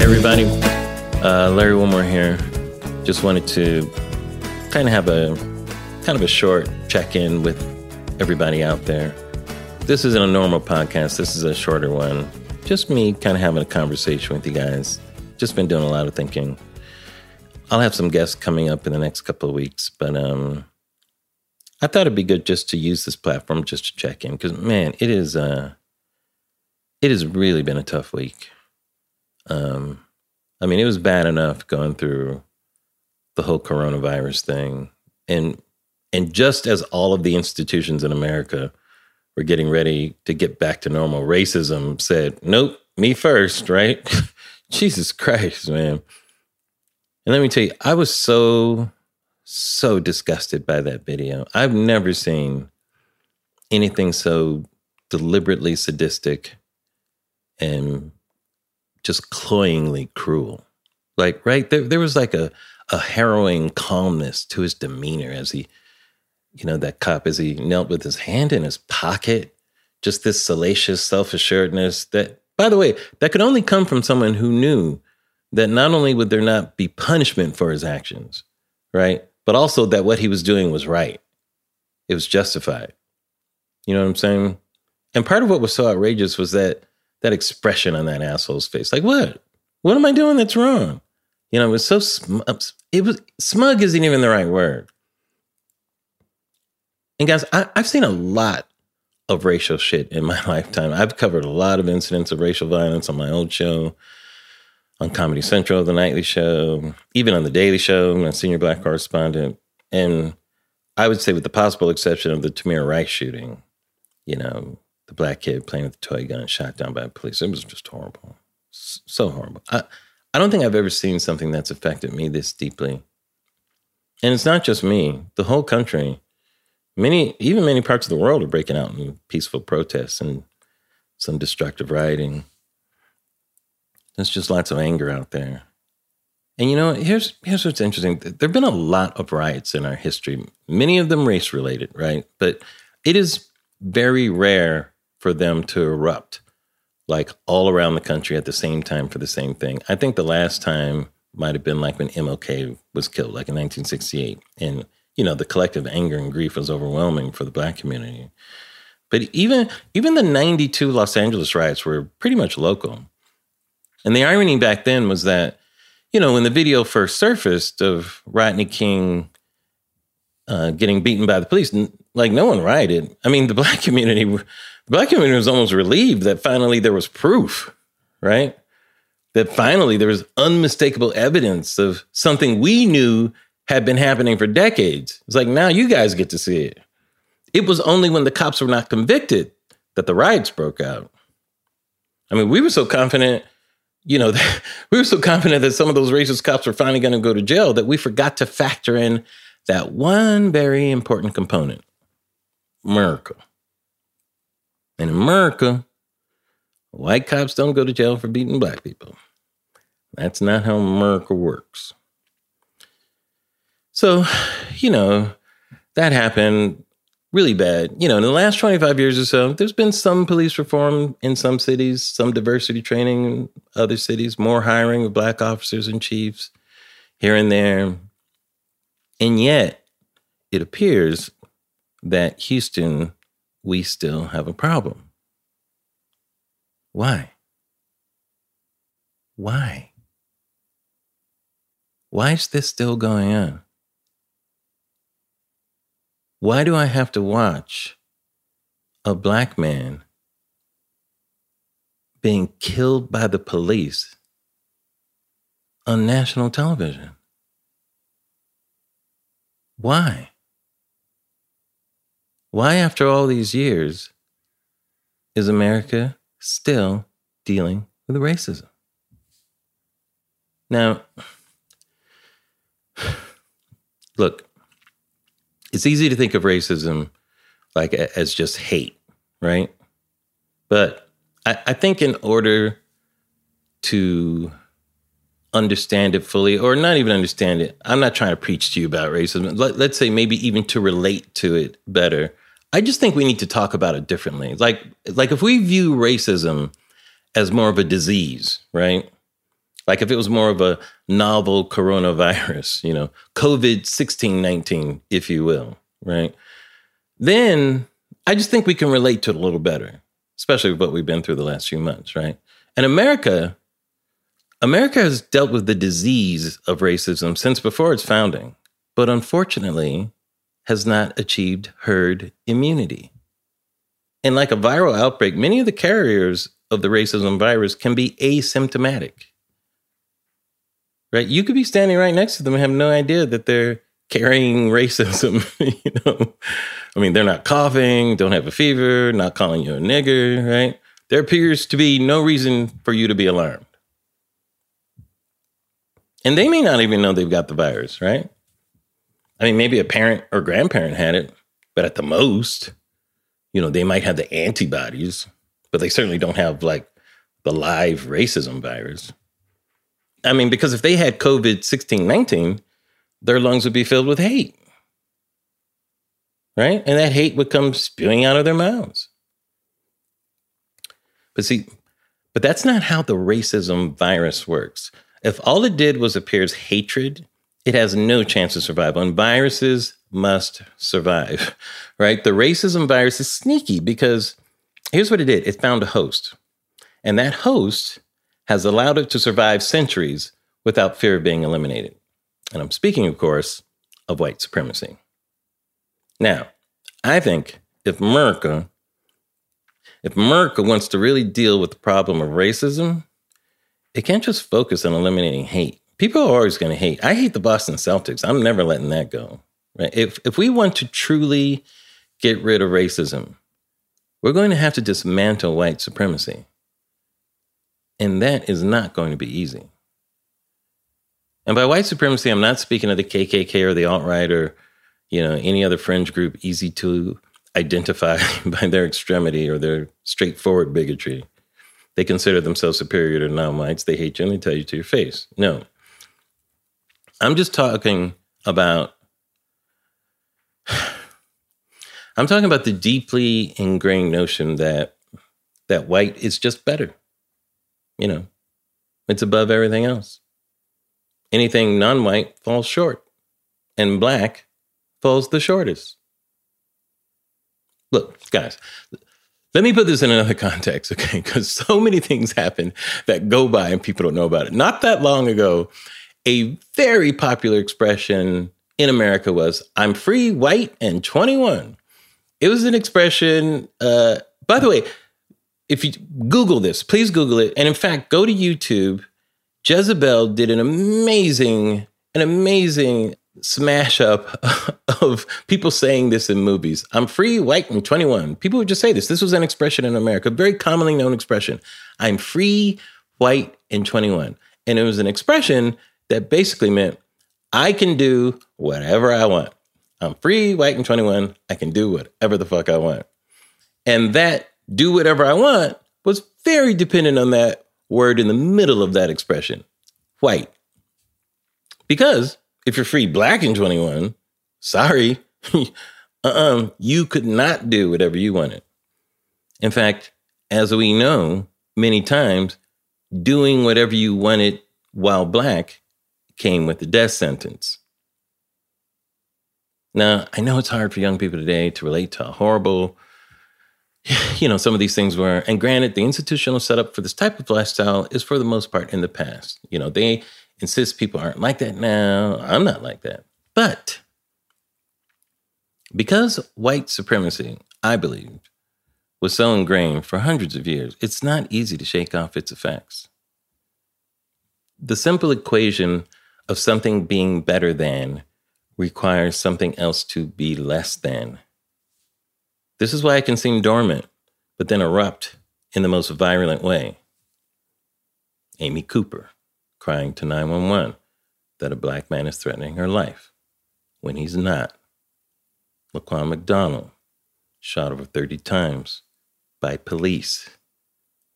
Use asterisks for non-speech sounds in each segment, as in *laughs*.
everybody. Uh, Larry Wilmore here. Just wanted to kind of have a kind of a short check-in with everybody out there. This isn't a normal podcast. This is a shorter one. Just me kind of having a conversation with you guys. Just been doing a lot of thinking. I'll have some guests coming up in the next couple of weeks, but um, I thought it'd be good just to use this platform just to check in because man, it is uh, it has really been a tough week. Um, I mean, it was bad enough going through the whole coronavirus thing, and and just as all of the institutions in America were getting ready to get back to normal, racism said, "Nope, me first, right?" *laughs* Jesus Christ, man. And let me tell you, I was so so disgusted by that video. I've never seen anything so deliberately sadistic and just cloyingly cruel. Like, right there, there was like a, a harrowing calmness to his demeanor as he, you know, that cop as he knelt with his hand in his pocket, just this salacious self assuredness that, by the way, that could only come from someone who knew that not only would there not be punishment for his actions, right, but also that what he was doing was right. It was justified. You know what I'm saying? And part of what was so outrageous was that that expression on that asshole's face. Like, what? What am I doing that's wrong? You know, it was so smug. Um, it was smug isn't even the right word. And guys, I, I've seen a lot of racial shit in my *laughs* lifetime. I've covered a lot of incidents of racial violence on my old show, on Comedy Central, The Nightly Show, even on The Daily Show, my senior black correspondent. And I would say, with the possible exception of the Tamir Rice shooting, you know, the black kid playing with the toy gun shot down by police. It was just horrible. So horrible. I, I don't think I've ever seen something that's affected me this deeply. And it's not just me, the whole country. Many, even many parts of the world are breaking out in peaceful protests and some destructive rioting. There's just lots of anger out there. And you know, here's here's what's interesting. There've been a lot of riots in our history, many of them race related, right? But it is very rare for them to erupt like all around the country at the same time for the same thing. I think the last time might have been like when MLK was killed, like in 1968. And, you know, the collective anger and grief was overwhelming for the black community. But even even the 92 Los Angeles riots were pretty much local. And the irony back then was that, you know, when the video first surfaced of Rodney King uh, getting beaten by the police, like no one rioted. I mean, the *laughs* black community the black community was almost relieved that finally there was proof, right? That finally there was unmistakable evidence of something we knew had been happening for decades. It's like now you guys get to see it. It was only when the cops were not convicted that the riots broke out. I mean, we were so confident, you know, *laughs* we were so confident that some of those racist cops were finally going to go to jail that we forgot to factor in that one very important component America. In America, white cops don't go to jail for beating black people. That's not how America works. So, you know, that happened really bad. You know, in the last 25 years or so, there's been some police reform in some cities, some diversity training in other cities, more hiring of black officers and chiefs here and there. And yet, it appears that Houston we still have a problem. Why? Why? Why is this still going on? Why do I have to watch a black man being killed by the police on national television? Why? Why, after all these years, is America still dealing with racism? Now, *sighs* look, it's easy to think of racism like as just hate, right? But I, I think in order to understand it fully, or not even understand it, I'm not trying to preach to you about racism. Let, let's say maybe even to relate to it better I just think we need to talk about it differently. Like, like if we view racism as more of a disease, right? Like if it was more of a novel coronavirus, you know, COVID 1619, if you will, right? Then I just think we can relate to it a little better, especially with what we've been through the last few months, right? And America, America has dealt with the disease of racism since before its founding, but unfortunately, has not achieved herd immunity. And like a viral outbreak, many of the carriers of the racism virus can be asymptomatic. Right? You could be standing right next to them and have no idea that they're carrying *laughs* racism, you know. I mean, they're not coughing, don't have a fever, not calling you a nigger, right? There appears to be no reason for you to be alarmed. And they may not even know they've got the virus, right? I mean, maybe a parent or grandparent had it, but at the most, you know, they might have the antibodies, but they certainly don't have like the live racism virus. I mean, because if they had COVID 16, 19, their lungs would be filled with hate. Right? And that hate would come spewing out of their mouths. But see, but that's not how the racism virus works. If all it did was appear as hatred it has no chance of survival. And viruses must survive, *laughs* right? The racism virus is sneaky because here's what it did it found a host. And that host has allowed it to survive centuries without fear of being eliminated. And I'm speaking, of course, of white supremacy. Now, I think if America, if America wants to really deal with the problem of racism, it can't just focus on eliminating hate people are always going to hate. I hate the Boston Celtics. I'm never letting that go. Right? If if we want to truly get rid of racism, we're going to have to dismantle white supremacy. And that is not going to be easy. And by white supremacy, I'm not speaking of the KKK or the alt right or you know any other fringe group easy to identify *laughs* by their extremity or their straightforward bigotry. They consider themselves superior to non-whites. They hate you and they tell you to your face. No, I'm just talking about *sighs* I'm talking about the deeply ingrained notion that that white is just better. You know, it's above everything else. Anything non-white falls short, and black falls the shortest. Look, guys, let me put this in another *laughs* context, okay? Because so many things happen that go by and people don't know about it. Not that long ago, a very popular expression in America was "I'm free, white, and 21." It was an expression. Uh, by the way, if you Google this, please Google it, and in fact, go to YouTube. Jezebel did an amazing, an amazing smash up *laughs* of people saying this in movies. I'm free, white, and 21. People would just say this. This was an expression in America, very commonly known expression. I'm free, white, and 21. And it was an expression that basically meant I can do whatever I want. I'm free, white, and 21. I can do whatever the fuck I want. And that do whatever I want was very dependent on that word in the middle of that expression, white. Because if you're free, black, in 21, sorry, *laughs* uh-uh, you could not do whatever you wanted. In fact, as we know, many times, doing whatever you wanted while black came with the death sentence. Now, I know it's hard for young people today to relate to a horrible, *sighs* you know, some of these things were. And granted, the institutional setup for this type of lifestyle is for the most part in the past. You know, they insist people aren't like that now. I'm not like that. But because white supremacy, I believe, was so ingrained for hundreds of years, it's not easy to shake off its effects. The simple equation of something being better than requires something else to be less than. This is why it can seem dormant, but then erupt in the most virulent way. Amy Cooper crying to 911 that a black man is threatening her life when he's not. Laquan McDonald shot over 30 times by police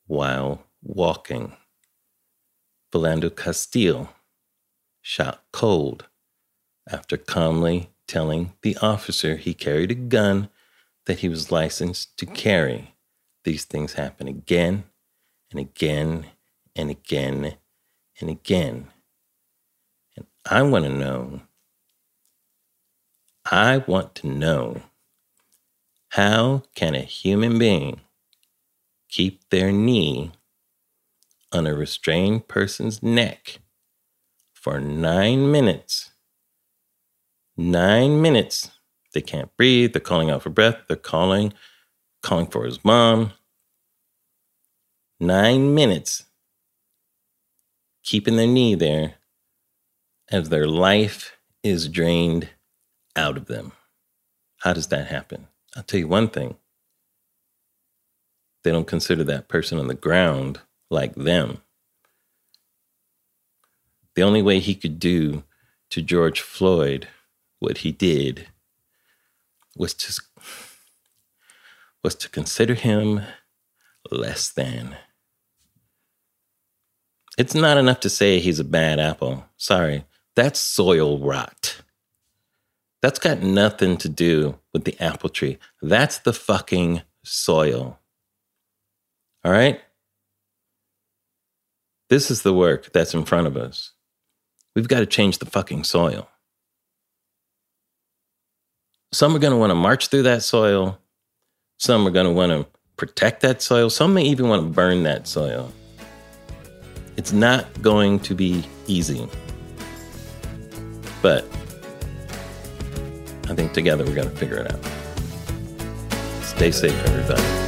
while walking. Philando Castile shot cold after calmly telling the officer he carried a gun that he was licensed to carry, these things happen again and again and again and again. And I want to know, I want to know how can a human being keep their knee on a restrained person's neck for nine minutes? Nine minutes. They can't breathe. They're calling out for breath. They're calling, calling for his mom. Nine minutes keeping their knee there as their life is drained out of them. How does that happen? I'll tell you one thing they don't consider that person on the ground like them. The only way he could do to George Floyd what he did was to was to consider him less than. It's not enough to say he's a bad apple. Sorry, that's soil rot. That's got nothing to do with the apple tree. That's the fucking soil. All right? This is the work that's in front of us. We've got to change the fucking soil. Some are going to want to march through that soil. Some are going to want to protect that soil. Some may even want to burn that soil. It's not going to be easy. But I think together we're going to figure it out. Stay safe, everybody.